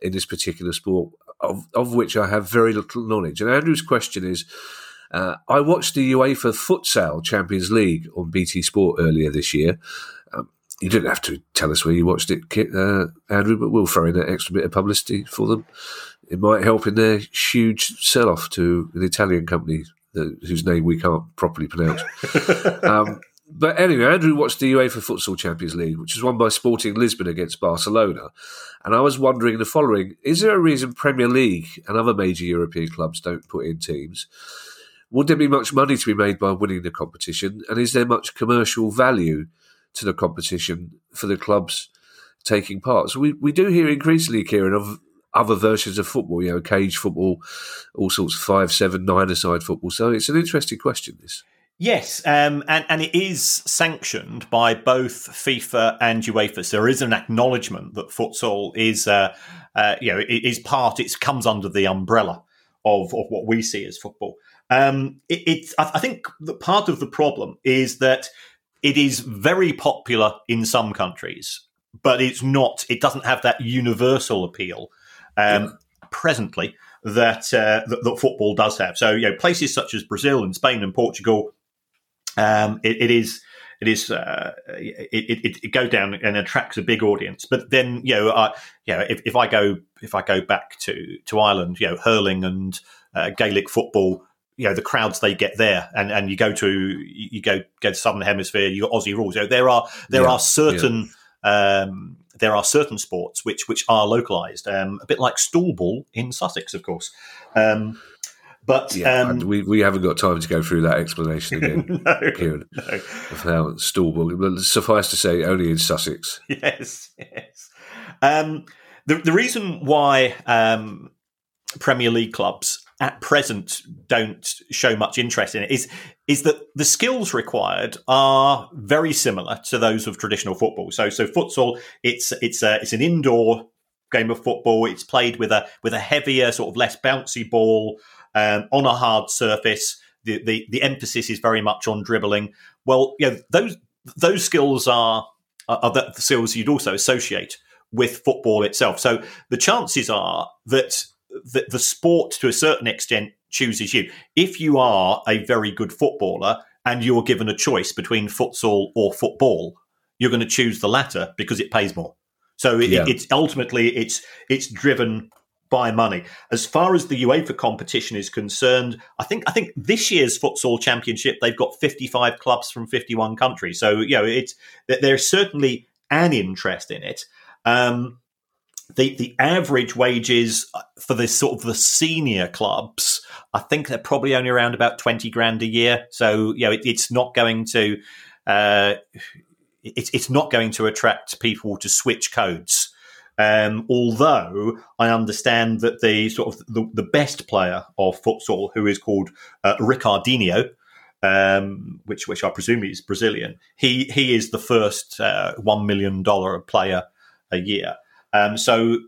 S1: in this particular sport, of, of which I have very little knowledge. And Andrew's question is uh, I watched the UEFA Futsal Champions League on BT Sport earlier this year. Um, you didn't have to tell us where you watched it, uh, Andrew, but we'll throw in an extra bit of publicity for them. It might help in their huge sell off to an Italian company that, whose name we can't properly pronounce. um, but anyway, Andrew watched the UEFA Futsal Champions League, which was won by Sporting Lisbon against Barcelona. And I was wondering the following Is there a reason Premier League and other major European clubs don't put in teams? Would there be much money to be made by winning the competition? And is there much commercial value to the competition for the clubs taking part? So we, we do hear increasingly, Kieran, of other versions of football, you know, cage football, all sorts of five, seven, nine aside football. So it's an interesting question, this.
S2: Yes, um, and and it is sanctioned by both FIFA and UEFA. So there is an acknowledgement that futsal is, uh, uh, you know, is part. It comes under the umbrella of of what we see as football. Um, it, it's I, think that part of the problem is that it is very popular in some countries, but it's not. It doesn't have that universal appeal um, presently that, uh, that that football does have. So you know, places such as Brazil and Spain and Portugal um, it, it is it is uh, it, it, it goes down and attracts a big audience. But then you know, uh, you know, if, if I go if I go back to to Ireland, you know, hurling and uh, Gaelic football. You know the crowds they get there, and, and you go to you go go to Southern Hemisphere. You got Aussie rules. You know, there are there
S1: Yeah,
S2: are certain um, there are certain sports which which are localized, um, a bit like stool ball in Sussex, of course. Um, but
S1: Yeah,
S2: um,
S1: we, we haven't got time to go through that explanation again,
S2: no,
S1: Kieran,
S2: no.
S1: of how. Suffice to say, only in Sussex.
S2: yes, yes. Um, the the reason why um, Premier League clubs at present don't show much interest in it is is that the skills required are very similar to those of traditional football. So so futsal, it's it's a, it's an indoor game of football. It's played with a with a heavier, sort of less bouncy ball um, on a hard surface. The, the the emphasis is very much on dribbling. Well, you know, those those skills are are the skills you'd also associate with football itself. So the chances are that the, the sport, to a certain extent, chooses you. If you are a very good footballer and you're given a choice between futsal or football, you're going to choose the latter because it pays more. So it,
S1: Yeah.
S2: it's ultimately it's it's driven by money. As far as the UEFA competition is concerned, I think I think this year's futsal championship they've got 55 clubs from 51 countries. So you know it's there's certainly an interest in it. Um, the the average wages for the sort of the senior clubs, I think they're probably only around about 20 grand a year. So you know it, it's not going to. Uh, it's it's not going to attract people to switch codes. Um, although I understand that the sort of the, the best player of futsal, who is called uh, Ricardinho, um, which which I presume is Brazilian, he he is the first uh, one million dollar player a year. Um, so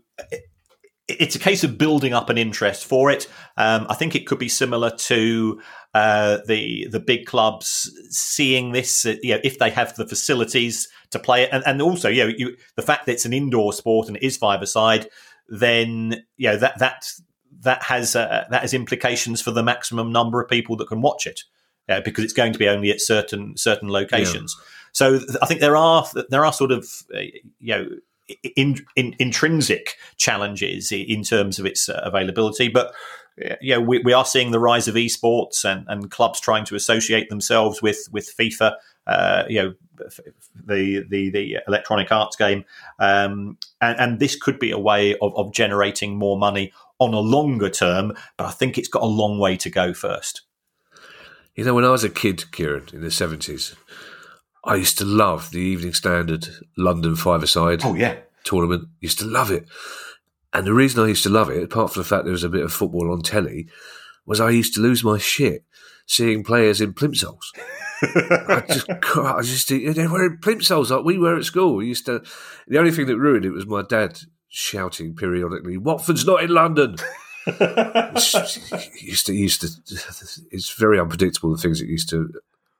S2: it's a case of building up an interest for it. Um, I think it could be similar to uh, the the big clubs seeing this, uh, you know, if they have the facilities to play it, and, and also, you know, you, the fact that it's an indoor sport and it is five aside, then you know that that that has uh, that has implications for the maximum number of people that can watch it, uh, because it's going to be only at certain certain locations. Yeah. So I think there are there are sort of uh, you know in, in, intrinsic challenges in terms of its uh, availability, but yeah, we, we are seeing the rise of esports and, and clubs trying to associate themselves with with FIFA. Uh, you know, the the the Electronic Arts game, um, and, and this could be a way of, of generating more money on a longer term. But I think it's got a long way to go first.
S1: You know, when I was a kid, Kieran, in the seventies, I used to love the Evening Standard London five-a-side.
S2: Oh yeah,
S1: tournament. Used to love it. And the reason I used to love it, apart from the fact there was a bit of football on telly, was I used to lose my shit seeing players in plimsolls. I just, I just, they were in plimsolls like we were at school. We used to. The only thing that ruined it was my dad shouting periodically, "Watford's not in London." used to, used to. It's very unpredictable the things that used to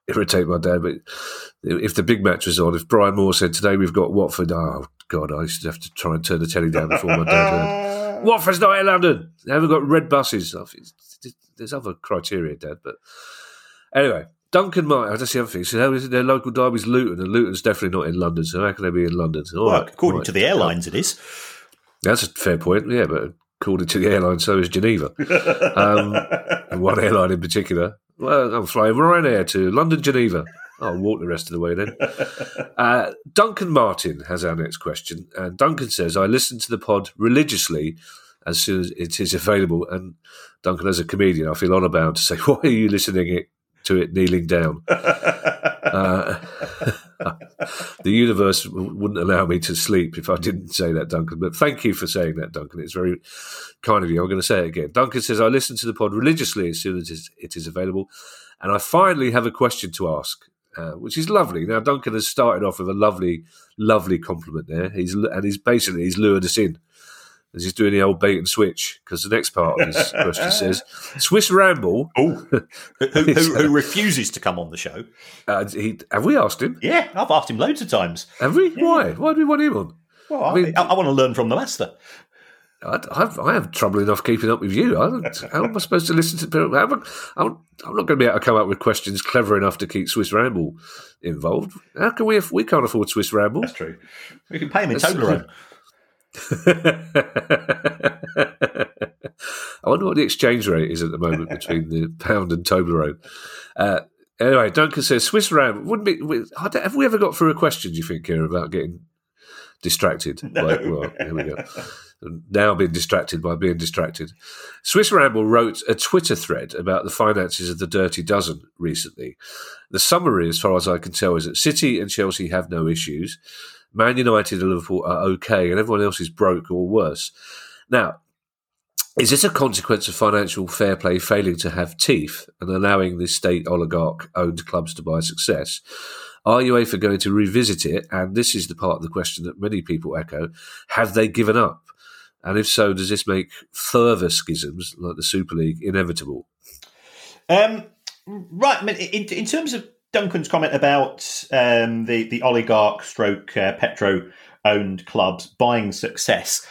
S1: irritate my dad. But if the big match was on, if Brian Moore said today we've got Watford, oh God, I used to have to try and turn the telly down before my dad heard. Watford's not in London. They haven't got red buses. There's other criteria, Dad. But anyway, Duncan Martin, that's the other thing. So their local derby's Luton, and Luton's definitely not in London. So how can they be in London?
S2: All well, right, according right. to the airlines, it is.
S1: That's a fair point. Yeah, but according to the airline, so is Geneva. um, one airline in particular. Well, I'm flying Ryanair to London, Geneva. I'll walk the rest of the way then. Uh, Duncan Martin has our next question. And Duncan says, I listen to the pod religiously as soon as it is available. And Duncan, as a comedian, I feel honour bound to say, why are you listening it, to it kneeling down? uh, the universe wouldn't allow me to sleep if I didn't say that, Duncan. But thank you for saying that, Duncan. It's very kind of you. I'm going to say it again. Duncan says, I listen to the pod religiously as soon as it is available. And I finally have a question to ask uh, which is lovely. Now Duncan has started off with a lovely, lovely compliment there. He's and he's basically he's lured us in as he's doing the old bait and switch because the next part of his question says Swiss Ramble.
S2: Oh, who, who, who, refuses to come on the show?
S1: Uh, he, have we asked him?
S2: Yeah, I've asked him loads of times.
S1: Have we? Yeah. Why? Why do we want him on?
S2: Well, I, mean, I, I want to learn from the master.
S1: I, I've, I have trouble enough keeping up with you. how am I supposed to listen to people? I'm, I'm, I'm not going to be able to come up with questions clever enough to keep Swiss Ramble involved. How can we? We can't afford Swiss Ramble.
S2: That's true. We can pay him in Toblerone.
S1: I wonder what the exchange rate is at the moment between the pound and Toblerone. Uh, anyway, Duncan says Swiss RAM wouldn't be. Have we ever got through a question? Do you think here about getting distracted? No. Like, well, here we go now being distracted by being distracted. Swiss Ramble wrote a Twitter thread about the finances of the Dirty Dozen recently. The summary, as far as I can tell, is that City and Chelsea have no issues. Man United and Liverpool are okay, and everyone else is broke or worse. Now, is this a consequence of financial fair play failing to have teeth and allowing the state oligarch owned clubs to buy success? Are UEFA going to revisit it? And this is the part of the question that many people echo have they given up? And if so, does this make further schisms like the Super League inevitable?
S2: Um, right. In, in, terms of Duncan's comment about um, the the oligarch stroke uh, petro owned clubs buying success,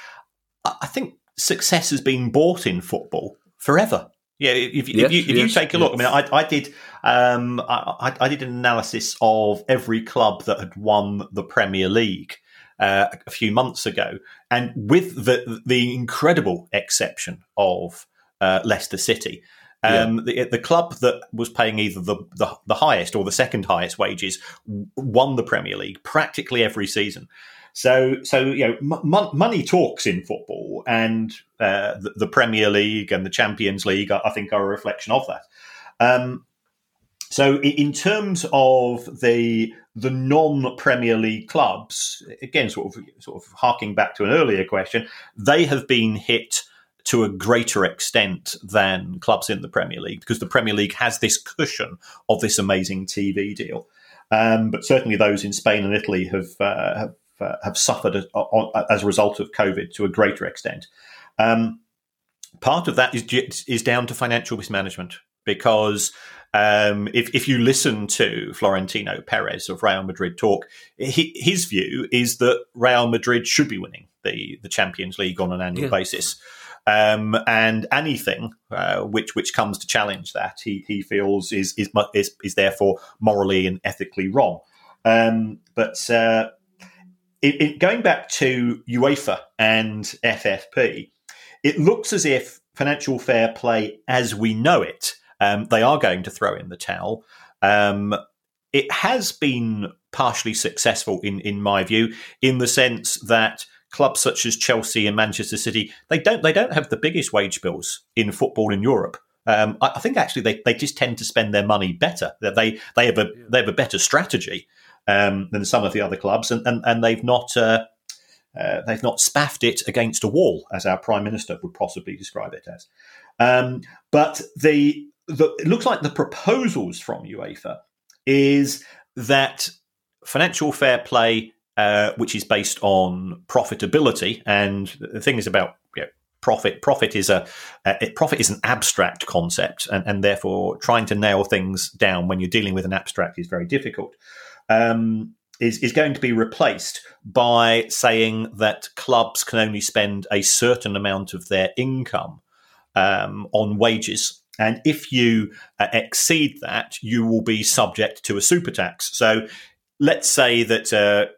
S2: I think success has been bought in football forever. Yeah, if, yes, if, you, if yes, you take a look, yes. I mean, I, I did um, I, I, did an analysis of every club that had won the Premier League uh, a few months ago, and with the the incredible exception of uh, Leicester City. Um, yeah. the, the, club that was paying either the, the, the highest or the second highest wages won the Premier League practically every season. So, so you know, m- money talks in football, and uh, the, the, Premier League and the Champions League, I, think, are a reflection of that. Um, so, in terms of the the non Premier League clubs, again, sort of sort of harking back to an earlier question, they have been hit to a greater extent than clubs in the Premier League because the Premier League has this cushion of this amazing TV deal. Um, but certainly, those in Spain and Italy have uh, have, uh, have suffered as, as, a result of COVID to a greater extent. Um, part of that is is down to financial mismanagement because um, if, if you listen to Florentino Perez of Real Madrid talk, he, his view is that Real Madrid should be winning the, the Champions League on an annual yeah. basis. Um, and anything uh, which which comes to challenge that, he, he feels is, is is is therefore morally and ethically wrong. Um, but uh, it, it, going back to UEFA and FFP, it looks as if financial fair play as we know it, um, they are going to throw in the towel. Um, it has been partially successful in in my view, in the sense that clubs such as Chelsea and Manchester City they don't they don't have the biggest wage bills in football in Europe. Um, I, I, think actually they, they just tend to spend their money better. That they they have a they have a better strategy um, than some of the other clubs, and and, and they've not. Uh, uh, they've not spaffed it against a wall, as our prime minister would possibly describe it as. Um, but the, the it looks like the proposals from UEFA is that financial fair play, uh, which is based on profitability, and the thing is about you know, profit. Profit is a uh, profit is an abstract concept, and, and, therefore trying to nail things down when you're dealing with an abstract is very difficult. Um, is is going to be replaced by saying that clubs can only spend a certain amount of their income um, on wages and if you uh, exceed that, you will be subject to a super tax. So let's say that. Uh,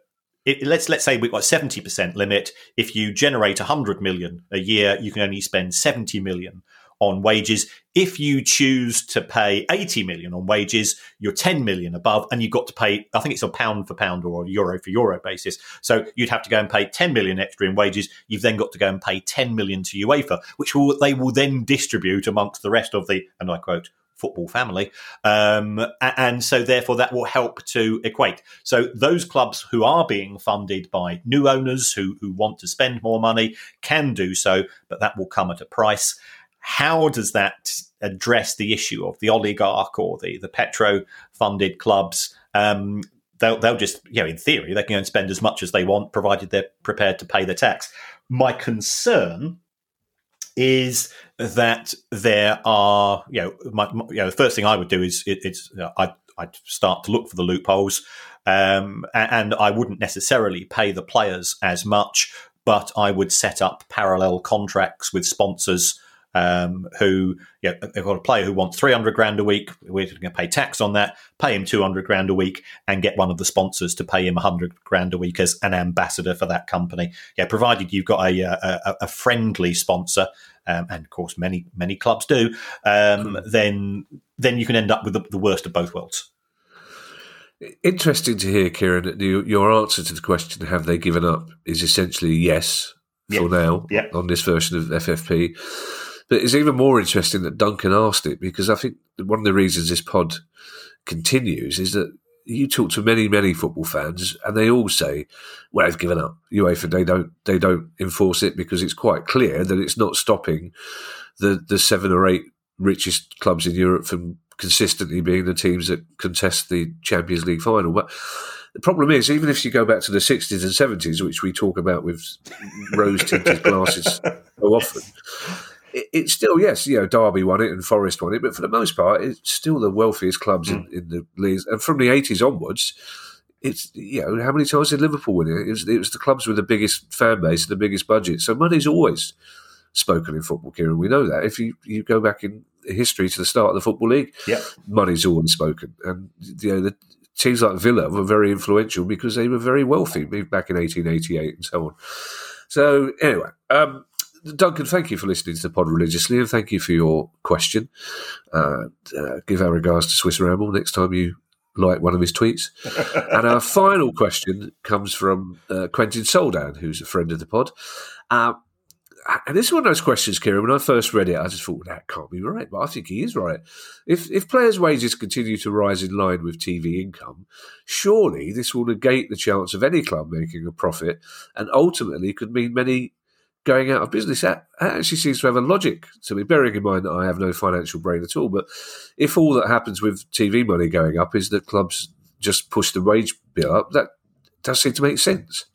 S2: it, let's let's say we've got seventy percent limit. If you generate hundred million a year, you can only spend seventy million on wages. If you choose to pay 80 million on wages, you're 10 million above, and you've got to pay, I think it's a pound for pound or a euro for euro basis. So you'd have to go and pay 10 million extra in wages. You've then got to go and pay 10 million to UEFA, which will, they will then distribute amongst the rest of the, and I quote, football family. Um, and so, therefore, that will help to equate. So, those clubs who are being funded by new owners who, who want to spend more money can do so, but that will come at a price how does that address the issue of the oligarch or the, the petro funded clubs? Um, they'll, they'll just, you know, in theory, they can go and spend as much as they want, provided they're prepared to pay the tax. My concern is that there are, you know, my, you know, the first thing I would do is it, it's you know, I I'd start to look for the loopholes, um, and I wouldn't necessarily pay the players as much, but I would set up parallel contracts with sponsors um, who you know, they've got a player who wants 300 grand a week. We're going to pay tax on that, pay him 200 grand a week, and get one of the sponsors to pay him 100 grand a week as an ambassador for that company. Yeah, provided you've got a, a, a friendly sponsor, um, and of course many many clubs do, um, hmm. then then you can end up with the, the worst of both worlds.
S1: Interesting to hear, Kieran, that your answer to the question, have they given up, is essentially yes for now on this version of FFP. But it's even more interesting that Duncan asked it because I think one of the reasons this pod continues is that you talk to many, many football fans, and they all say, "Well, they've given up. UEFA they don't they don't enforce it because it's quite clear that it's not stopping the the seven or eight richest clubs in Europe from consistently being the teams that contest the Champions League final." But the problem is, even if you go back to the sixties and seventies, which we talk about with rose tinted glasses so often it, it's still yes, you know, Derby won it and Forest won it, but for the most part, it's still the wealthiest clubs mm. in, in the leagues. And from the eighties onwards, it's you know how many times did Liverpool win it? It was, it was the clubs with the biggest fan base and the biggest budget. So money's always spoken in football, Kieran. We know that. If you, you go back in history to the start of the football league,
S2: yeah,
S1: money's always spoken. And you know the teams like Villa were very influential because they were very wealthy back in 1888 and so on. So anyway, um, Duncan, thank you for listening to the pod religiously, and thank you for your question. Uh, uh, give our regards to Swiss Ramble next time you like one of his tweets. and our final question comes from uh, Quentin Soldan, who's a friend of the pod. Uh, and this is one of those questions, Kieran. When I first read it, I just thought well, that can't be right, but I think he is right. If if players' wages continue to rise in line with TV income, surely this will negate the chance of any club making a profit, and ultimately could mean many going out of business. Actually seems to have a logic to me, bearing in mind that I have no financial brain at all. But if all that happens with TV money going up is that clubs just push the wage bill up, that does seem to make sense.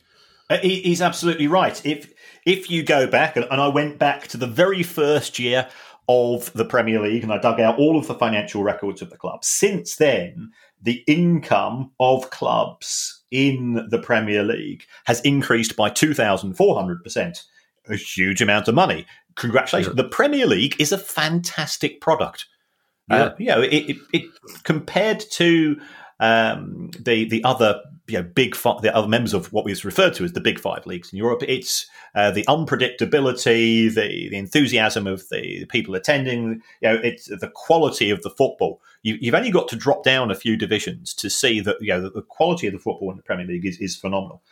S2: Uh, he's absolutely right. If if you go back, and I went back to the very first year of the Premier League and I dug out all of the financial records of the club. Since then, the income of clubs in the Premier League has increased by 2,400% a huge amount of money. Congratulations. The Premier League is a fantastic product. Yeah. Uh, you know, it, it, it compared to um, the the other you know, big five, the other members of what we've referred to as the big five leagues in Europe. It's uh, the unpredictability, the, the enthusiasm of the, the, people attending. You know, it's the quality of the football. You, have only got to drop down a few divisions to see that you know the, the quality of the football in the Premier League is, is phenomenal.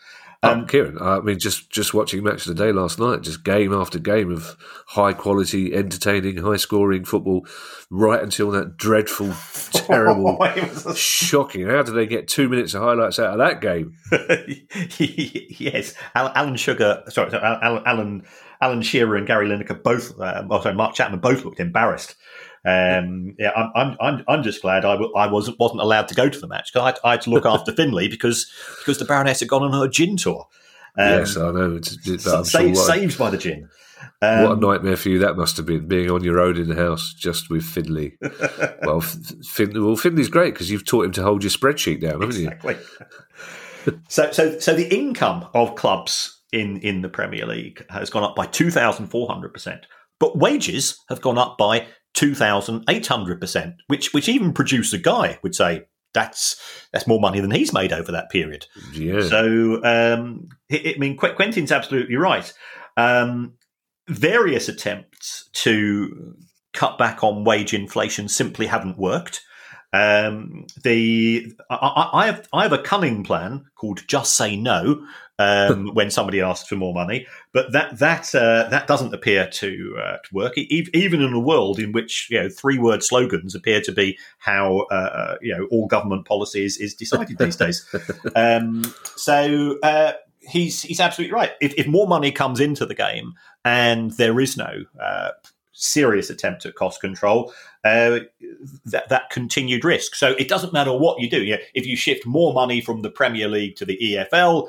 S1: Oh, um, oh, Kieran, I mean, just just watching match of the day last night, just game after game of high quality, entertaining, high scoring football, right until that dreadful, terrible, oh, shocking. How did they get two minutes of highlights out of that game?
S2: yes, Alan Sugar, sorry, Alan Alan Shearer and Gary Lineker both, uh, oh, sorry, Mark Chapman both looked embarrassed. Um, yeah, I'm, I'm, I'm just glad I, w- I wasn't wasn't allowed to go to the match because I, I, had to look after Finley because because the Baroness had gone on her gin tour.
S1: Um, yes, I know. It's, it's,
S2: saved, sure saved by the gin.
S1: Um, what a nightmare for you that must have been, being on your own in the house just with Finley. well, fin- well, Finley's great because you've taught him to hold your spreadsheet down, haven't exactly.
S2: you? so, so, so the income of clubs in in the Premier League has gone up by two thousand four hundred percent, but wages have gone up by 2,800%, which, which even producer Guy would say that's that's more money than he's made over that period.
S1: Yeah.
S2: So, um, I mean, Quentin's absolutely right. Um, various attempts to cut back on wage inflation simply haven't worked. Um, the I, I, have I have a cunning plan called "Just Say No" um, when somebody asks for more money, but that that uh, that doesn't appear to, uh, to work. even in a world in which you know three word slogans appear to be how uh, uh you know all government policy is, is decided these days. Um, so uh, he's he's absolutely right. If, if, more money comes into the game and there is no uh, serious attempt at cost control, uh, that that continued risk. So it doesn't matter what you do. You know, if you shift more money from the Premier League to the EFL,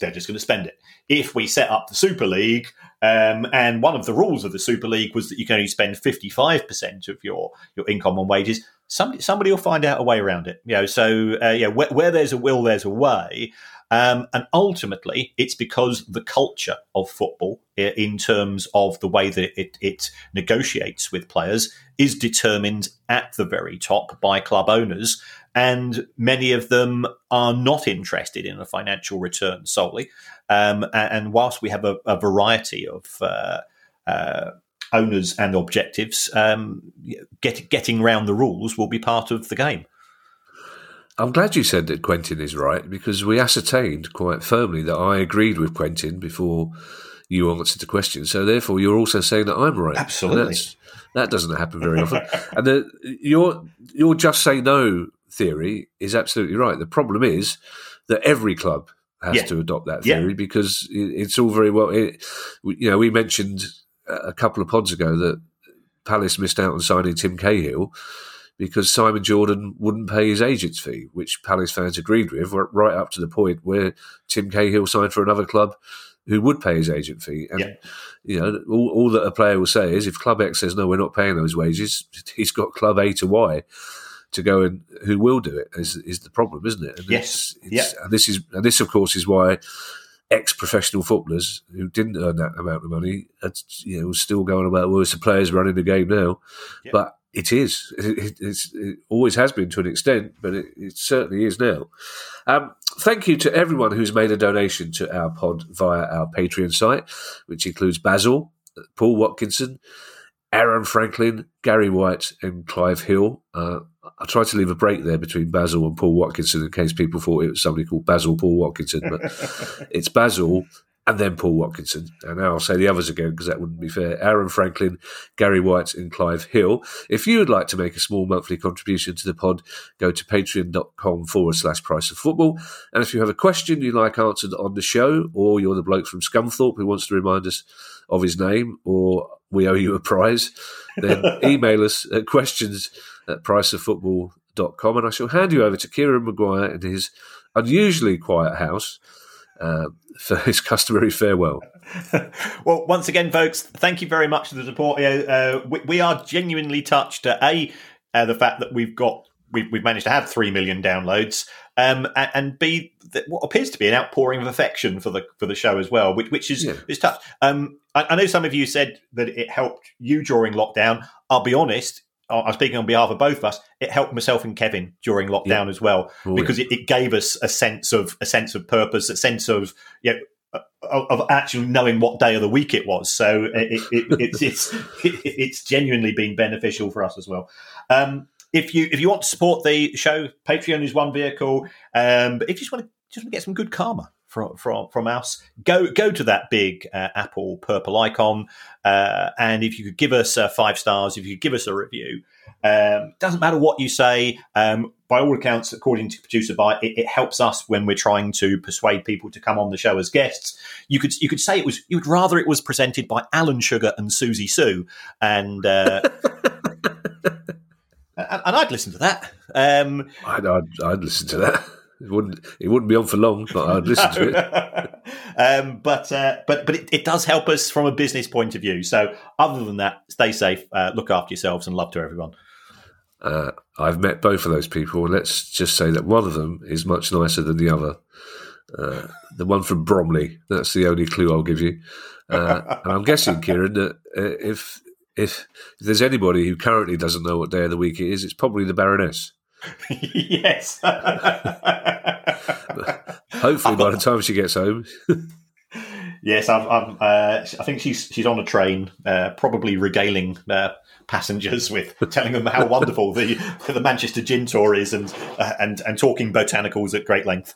S2: they're just going to spend it. If we set up the Super League, um, and one of the rules of the Super League was that you can only spend fifty five percent of your your income on wages. Somebody somebody will find out a way around it. You know, so uh, yeah, where, where there's a will, there's a way. Um, and ultimately, it's because the culture of football, in terms of the way that it, it, negotiates with players, is determined at the very top by club owners. And many of them are not interested in a financial return solely. Um, and whilst we have a, a variety of uh, uh, owners and objectives, um, get, getting around the rules will be part of the game.
S1: I'm glad you said that Quentin is right because we ascertained quite firmly that I agreed with Quentin before you answered the question. So therefore, you're also saying that I'm right.
S2: Absolutely,
S1: that doesn't happen very often. and the, your your just say no theory is absolutely right. The problem is that every club has yeah. to adopt that theory yeah. because it's all very well. It, you know, we mentioned a couple of pods ago that Palace missed out on signing Tim Cahill because Simon Jordan wouldn't pay his agent's fee, which Palace fans agreed with, right up to the point where Tim Cahill signed for another club who would pay his agent fee. And, yeah. you know, all, all, that a player will say is if Club X says, no, we're not paying those wages, he's got Club A to Y to go and who will do it is, is the problem, isn't it?
S2: And yes.
S1: It's, it's, yeah. And this is, and this, of course, is why ex-professional footballers who didn't earn that amount of money, you know, still going about, well, it's the players running the game now. Yeah. But it is. It, it, always has been to an extent, but it, it certainly is now. Um, thank you to everyone who's made a donation to our pod via our Patreon site, which includes Basil, Paul Watkinson, Aaron Franklin, Gary White, and Clive Hill. Uh, I tried to leave a break there between Basil and Paul Watkinson in case people thought it was somebody called Basil Paul Watkinson, but it's Basil and then Paul Watkinson. And now I'll say the others again because that wouldn't be fair. Aaron Franklin, Gary White, and Clive Hill. If you would like to make a small monthly contribution to the pod, go to patreon.com forward slash price of football. And if you have a question you'd like answered on the show, or you're the bloke from Scunthorpe who wants to remind us of his name, or we owe you a prize, then email us at questions at priceoffootball.com and I shall hand you over to Kieran Maguire in his unusually quiet house uh, for his customary farewell.
S2: well, once again, folks, thank you very much for the support. Uh, we, we, are genuinely touched at a uh, the fact that we've got we've, we've managed to have three million downloads, um, and, and b what appears to be an outpouring of affection for the for the show as well, which which is yeah. is touched. Um, I, I know some of you said that it helped you during lockdown. I'll be honest. I'm speaking on behalf of both of us. It helped myself and Kevin during lockdown as well
S1: Oh,
S2: because it, it gave us a sense of a sense of purpose, a sense of you know, of, of actually knowing what day of the week it was. So it, it, it's it's it's genuinely been beneficial for us as well. Um, if you if you want to support the show, Patreon is one vehicle. Um, but if you just want to just want to get some good karma from from from us, go go to that big uh, Apple purple icon, uh, and if you could give us uh, five stars, if you could give us a review, um, doesn't matter what you say. Um, by all accounts, according to Producer Guy, it, it helps us when we're trying to persuade people to come on the show as guests. You could you could say it was you would rather it was presented by Alan Sugar and Susie Sue, and uh, and, and I'd listen to that. Um,
S1: I'd, I'd, I'd listen to that. It wouldn't. It wouldn't be on for long, but I'd listen to it.
S2: um, but uh, but but it, it does help us from a business point of view. So other than that, stay safe, uh, look after yourselves, and love to everyone.
S1: Uh, I've met both of those people, and let's just say that one of them is much nicer than the other. Uh, the one from Bromley. That's the only clue I'll give you. Uh, and I'm guessing, Kieran, that uh, if, if if there's anybody who currently doesn't know what day of the week it is, it's probably the Baroness.
S2: yes.
S1: Hopefully, by the time she gets home,
S2: Yes, I'm. I'm uh, I think she's she's on a train, uh, probably regaling uh, passengers with telling them how wonderful the the Manchester Gin Tour is, and uh, and and talking botanicals at great length.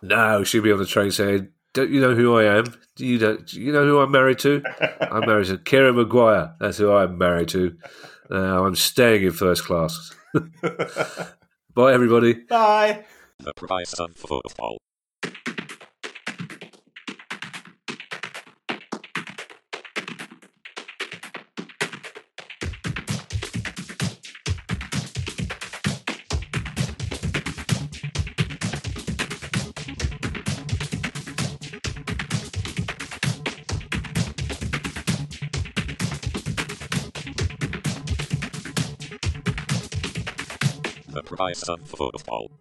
S1: no, she'll be on the train saying, "Don't you know who I am? Do you know? Do you know who I'm married to? I'm married to Kieran Maguire. That's who I'm married to. Uh, I'm staying in first class. Bye, everybody."
S2: Bye.
S3: The price of football. Price of football.